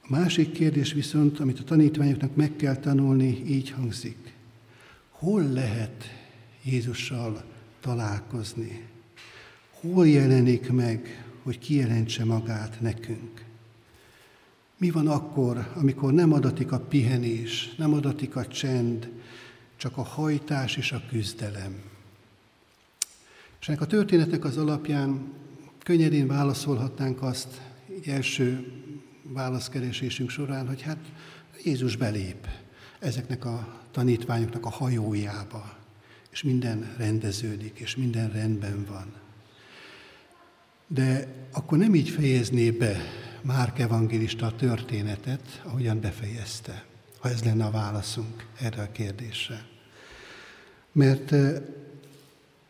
A másik kérdés viszont, amit a tanítványoknak meg kell tanulni, így hangzik. Hol lehet Jézussal találkozni? Hol jelenik meg, hogy kijelentse magát nekünk? Mi van akkor, amikor nem adatik a pihenés, nem adatik a csend, csak a hajtás és a küzdelem? És ennek a történetnek az alapján könnyedén válaszolhatnánk azt egy első válaszkeresésünk során, hogy hát Jézus belép ezeknek a tanítványoknak a hajójába, és minden rendeződik, és minden rendben van. De akkor nem így fejezné be Márk evangélista a történetet, ahogyan befejezte, ha ez lenne a válaszunk erre a kérdésre. Mert eh,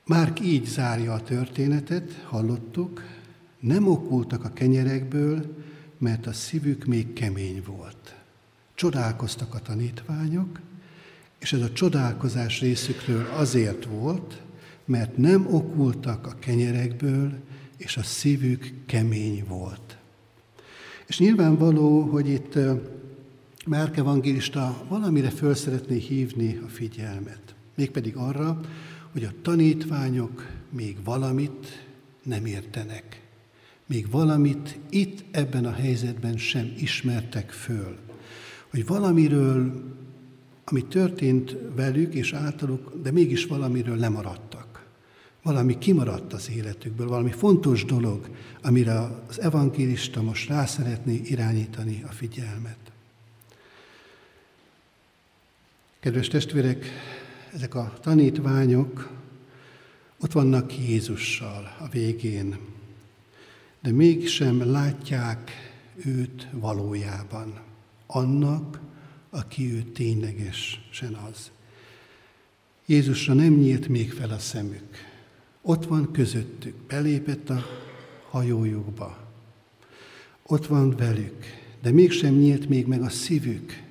Márk így zárja a történetet, hallottuk, nem okultak a kenyerekből, mert a szívük még kemény volt. Csodálkoztak a tanítványok, és ez a csodálkozás részükről azért volt, mert nem okultak a kenyerekből, és a szívük kemény volt. És nyilvánvaló, hogy itt Márk evangélista valamire föl szeretné hívni a figyelmet. Mégpedig arra, hogy a tanítványok még valamit nem értenek. Még valamit itt ebben a helyzetben sem ismertek föl. Hogy valamiről, ami történt velük és általuk, de mégis valamiről lemaradtak. Valami kimaradt az életükből, valami fontos dolog, amire az evangélista most rá szeretné irányítani a figyelmet. Kedves testvérek, ezek a tanítványok ott vannak Jézussal a végén, de mégsem látják őt valójában, annak, aki ő ténylegesen az. Jézusra nem nyílt még fel a szemük. Ott van közöttük, belépett a hajójukba. Ott van velük, de mégsem nyílt még meg a szívük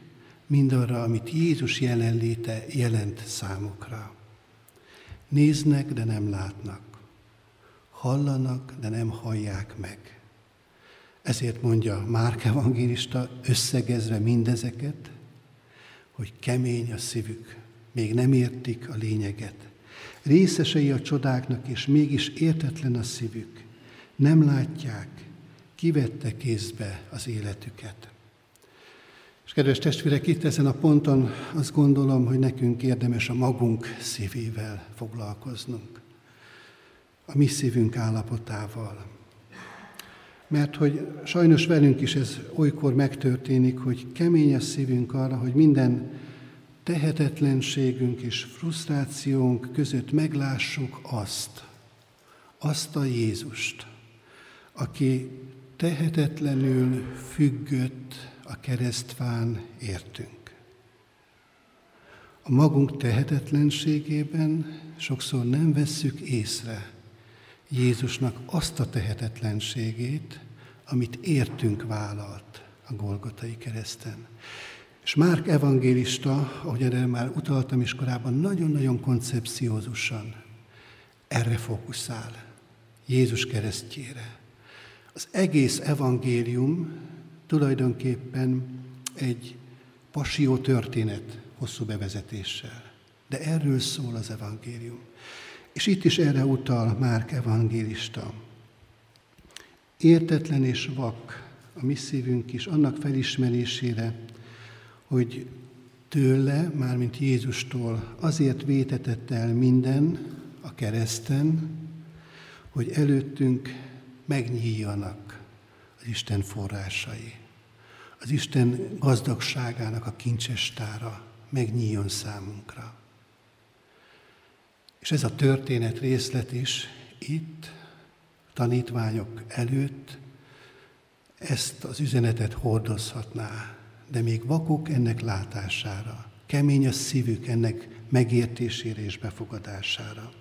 mindarra, amit Jézus jelenléte jelent számukra. Néznek, de nem látnak. Hallanak, de nem hallják meg. Ezért mondja Márk evangélista összegezve mindezeket, hogy kemény a szívük, még nem értik a lényeget. Részesei a csodáknak, és mégis értetlen a szívük. Nem látják, kivette kézbe az életüket. És kedves testvérek, itt ezen a ponton azt gondolom, hogy nekünk érdemes a magunk szívével foglalkoznunk. A mi szívünk állapotával. Mert hogy sajnos velünk is ez olykor megtörténik, hogy kemény a szívünk arra, hogy minden tehetetlenségünk és frusztrációnk között meglássuk azt, azt a Jézust, aki tehetetlenül függött a keresztfán értünk. A magunk tehetetlenségében sokszor nem vesszük észre Jézusnak azt a tehetetlenségét, amit értünk vállalt a Golgotai kereszten. És Márk evangélista, ahogy erre már utaltam is korábban, nagyon-nagyon koncepciózusan erre fókuszál, Jézus keresztjére. Az egész evangélium tulajdonképpen egy pasió történet hosszú bevezetéssel. De erről szól az evangélium. És itt is erre utal Márk evangélista. Értetlen és vak a mi szívünk is annak felismerésére, hogy tőle, mármint Jézustól azért vétetett el minden a kereszten, hogy előttünk megnyíljanak az Isten forrásai. Az Isten gazdagságának a kincsestára megnyíljon számunkra. És ez a történet részlet is itt, tanítványok előtt, ezt az üzenetet hordozhatná de még vakok ennek látására, kemény a szívük ennek megértésére és befogadására.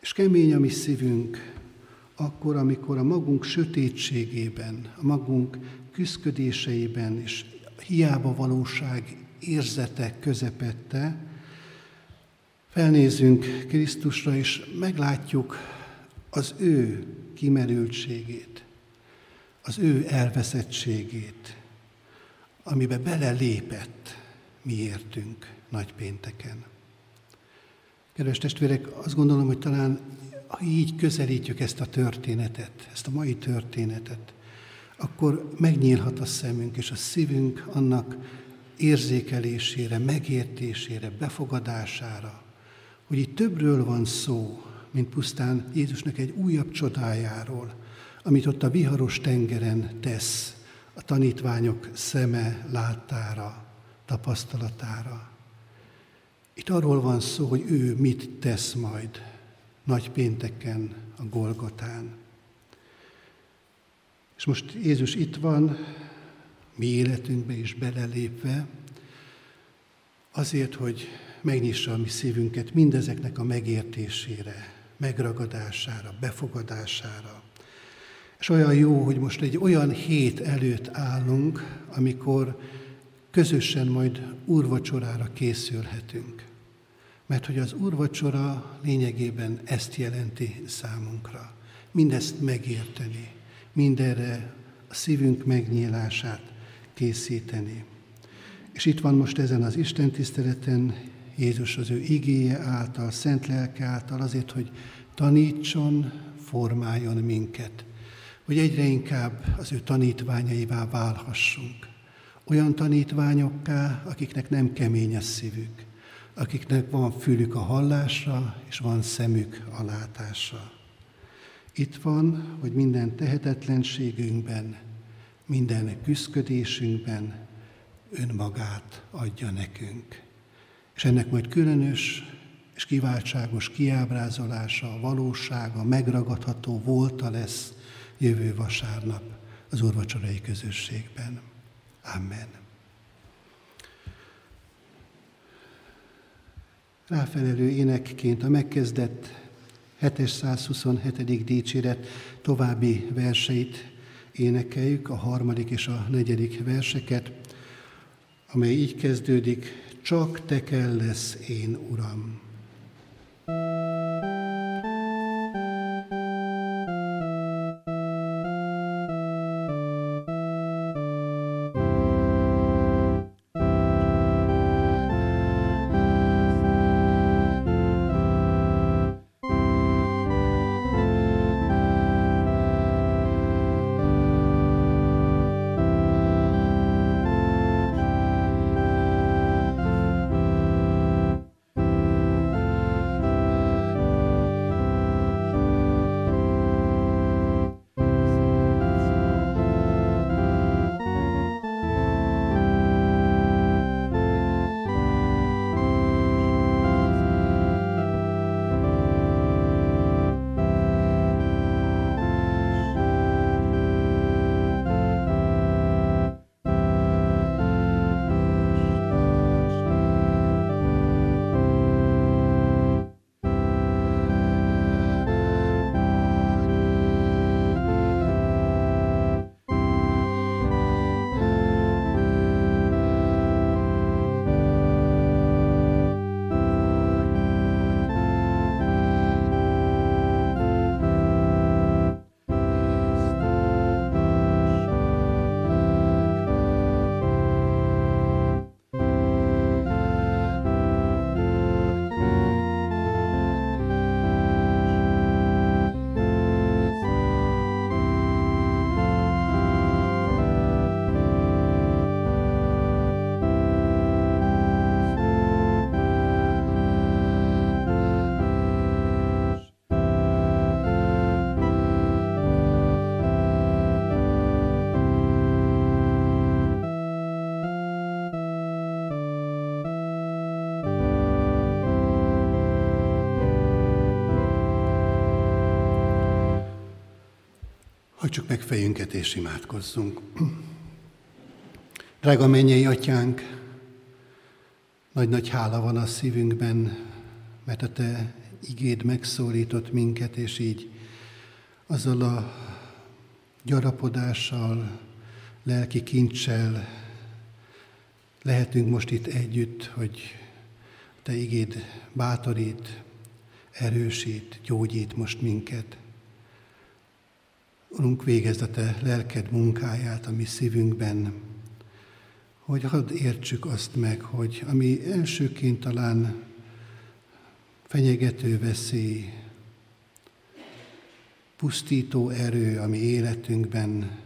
És kemény a mi szívünk akkor, amikor a magunk sötétségében, a magunk küszködéseiben és hiába valóság érzetek közepette, felnézünk Krisztusra, és meglátjuk az ő kimerültségét, az ő elveszettségét, amiben belelépett miértünk nagypénteken. Kedves testvérek, azt gondolom, hogy talán így közelítjük ezt a történetet, ezt a mai történetet, akkor megnyílhat a szemünk és a szívünk annak érzékelésére, megértésére, befogadására, hogy itt többről van szó, mint pusztán Jézusnak egy újabb csodájáról, amit ott a viharos tengeren tesz, a tanítványok szeme láttára, tapasztalatára. Itt arról van szó, hogy ő mit tesz majd nagy pénteken a Golgotán. És most Jézus itt van, mi életünkbe is belelépve, azért, hogy megnyissa a mi szívünket mindezeknek a megértésére, megragadására, befogadására. És olyan jó, hogy most egy olyan hét előtt állunk, amikor közösen majd úrvacsorára készülhetünk. Mert hogy az úrvacsora lényegében ezt jelenti számunkra. Mindezt megérteni, mindenre a szívünk megnyílását készíteni. És itt van most ezen az Isten tiszteleten Jézus az ő igéje által, szent lelke által azért, hogy tanítson, formáljon minket hogy egyre inkább az ő tanítványaivá válhassunk. Olyan tanítványokká, akiknek nem kemény a szívük, akiknek van fülük a hallásra, és van szemük a látásra. Itt van, hogy minden tehetetlenségünkben, minden küzdködésünkben önmagát adja nekünk. És ennek majd különös és kiváltságos kiábrázolása, a valósága, megragadható volta lesz jövő vasárnap az úrvacsorai közösségben. Amen. Ráfelelő énekként a megkezdett 727. dicséret további verseit énekeljük, a harmadik és a negyedik verseket, amely így kezdődik, csak te kell lesz én, Uram. Hajtsuk meg fejünket és imádkozzunk. Drága mennyei atyánk, nagy-nagy hála van a szívünkben, mert a te igéd megszólított minket, és így azzal a gyarapodással, lelki kincsel lehetünk most itt együtt, hogy te igéd bátorít, erősít, gyógyít most minket. Urunk, végezd a Te lelked munkáját a mi szívünkben, hogy hadd értsük azt meg, hogy ami elsőként talán fenyegető veszély, pusztító erő a mi életünkben,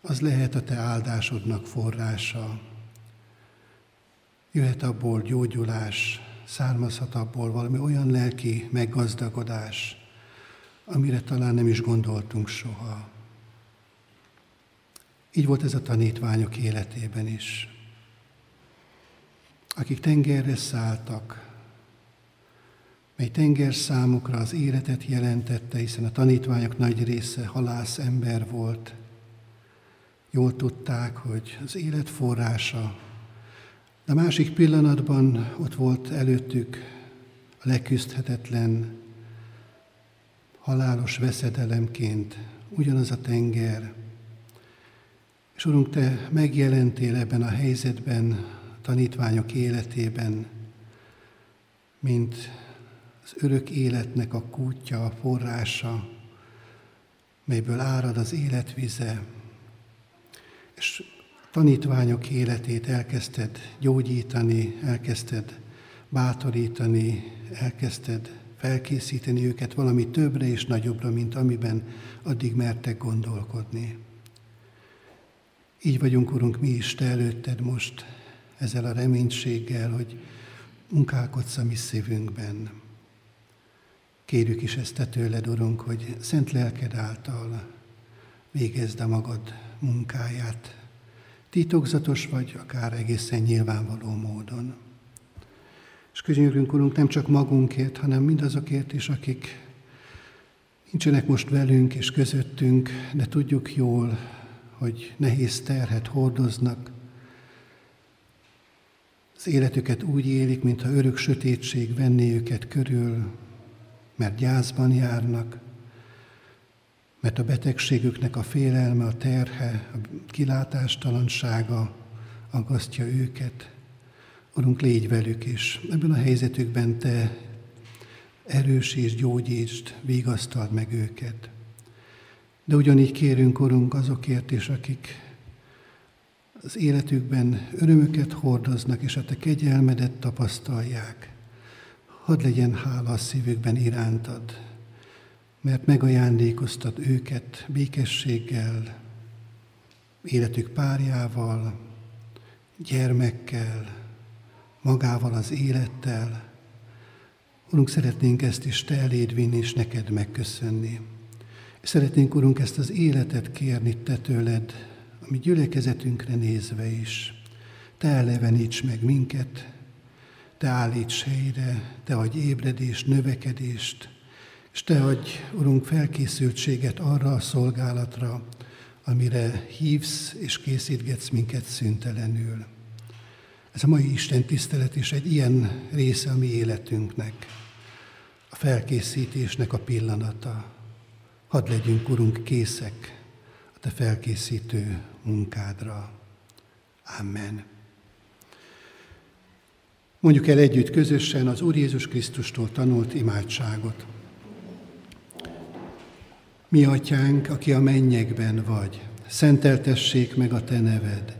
az lehet a Te áldásodnak forrása. Jöhet abból gyógyulás, származhat abból valami olyan lelki meggazdagodás, amire talán nem is gondoltunk soha. Így volt ez a tanítványok életében is. Akik tengerre szálltak, mely tenger számukra az életet jelentette, hiszen a tanítványok nagy része halász ember volt. Jól tudták, hogy az élet forrása, de másik pillanatban ott volt előttük a leküzdhetetlen halálos veszedelemként ugyanaz a tenger. És Urunk, Te megjelentél ebben a helyzetben, tanítványok életében, mint az örök életnek a kútja, a forrása, melyből árad az életvize, és tanítványok életét elkezdted gyógyítani, elkezdted bátorítani, elkezdted felkészíteni őket valami többre és nagyobbra, mint amiben addig mertek gondolkodni. Így vagyunk, Urunk, mi is Te előtted most ezzel a reménységgel, hogy munkálkodsz a mi szívünkben. Kérjük is ezt Te tőled, Urunk, hogy szent lelked által végezd a magad munkáját, titokzatos vagy akár egészen nyilvánvaló módon. És könyörünk, Urunk, nem csak magunkért, hanem mindazokért is, akik nincsenek most velünk és közöttünk, de tudjuk jól, hogy nehéz terhet hordoznak, az életüket úgy élik, mintha örök sötétség venné őket körül, mert gyászban járnak, mert a betegségüknek a félelme, a terhe, a kilátástalansága aggasztja őket. Urunk, légy velük is. Ebben a helyzetükben Te erősítsd, gyógyítsd, vigasztald meg őket. De ugyanígy kérünk, Urunk, azokért is, akik az életükben örömöket hordoznak, és a Te kegyelmedet tapasztalják. Hadd legyen hála a szívükben irántad, mert megajándékoztad őket békességgel, életük párjával, gyermekkel, magával az élettel. Urunk, szeretnénk ezt is Te eléd vinni, és neked megköszönni. Szeretnénk, Urunk, ezt az életet kérni Te tőled, ami gyülekezetünkre nézve is. Te eleveníts meg minket, Te állíts helyre, Te adj ébredést, növekedést, és Te adj, Urunk, felkészültséget arra a szolgálatra, amire hívsz és készítgetsz minket szüntelenül. Ez a mai Isten tisztelet is egy ilyen része a mi életünknek, a felkészítésnek a pillanata. Hadd legyünk, Urunk, készek a Te felkészítő munkádra. Amen. Mondjuk el együtt közösen az Úr Jézus Krisztustól tanult imádságot. Mi atyánk, aki a mennyekben vagy, szenteltessék meg a te neved,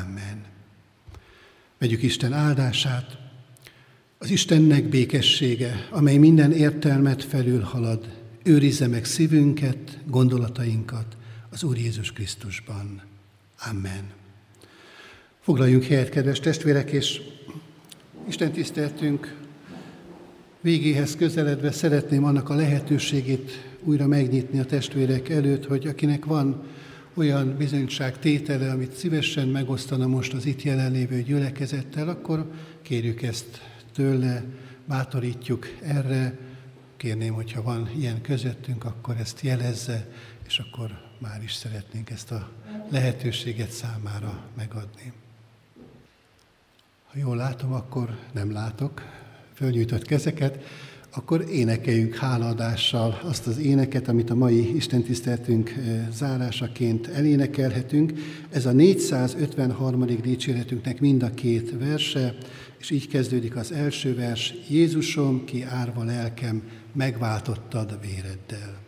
Amen. Vegyük Isten áldását, az Istennek békessége, amely minden értelmet felülhalad, őrizze meg szívünket, gondolatainkat az Úr Jézus Krisztusban. Amen. Foglaljunk helyet, kedves testvérek, és Isten tiszteltünk végéhez közeledve szeretném annak a lehetőségét újra megnyitni a testvérek előtt, hogy akinek van olyan bizonyság tétele, amit szívesen megosztana most az itt jelenlévő gyülekezettel, akkor kérjük ezt tőle, bátorítjuk erre, kérném, hogyha van ilyen közöttünk, akkor ezt jelezze, és akkor már is szeretnénk ezt a lehetőséget számára megadni. Ha jól látom, akkor nem látok. Fölnyújtott kezeket, akkor énekeljük hálaadással azt az éneket, amit a mai istentiszteltünk eh, zárásaként elénekelhetünk. Ez a 453. dicséretünknek mind a két verse, és így kezdődik az első vers. Jézusom, ki árva lelkem, megváltottad véreddel.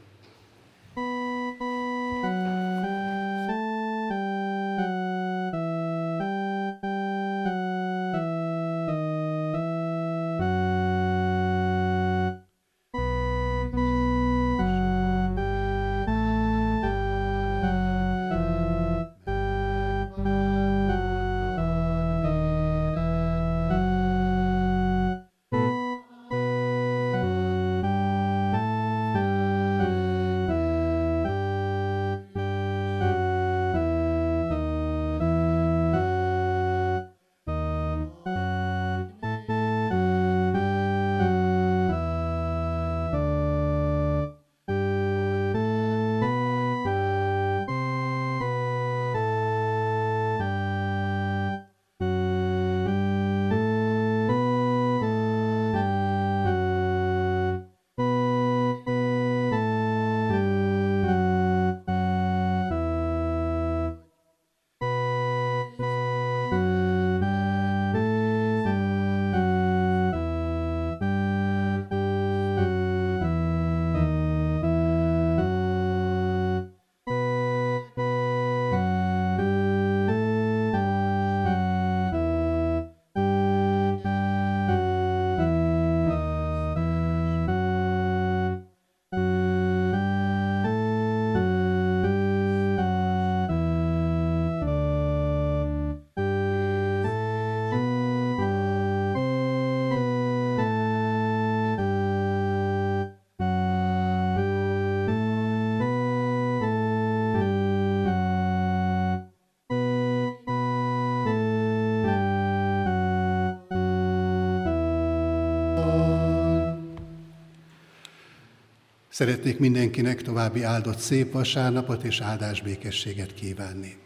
Szeretnék mindenkinek további áldott szép vasárnapot és áldás békességet kívánni.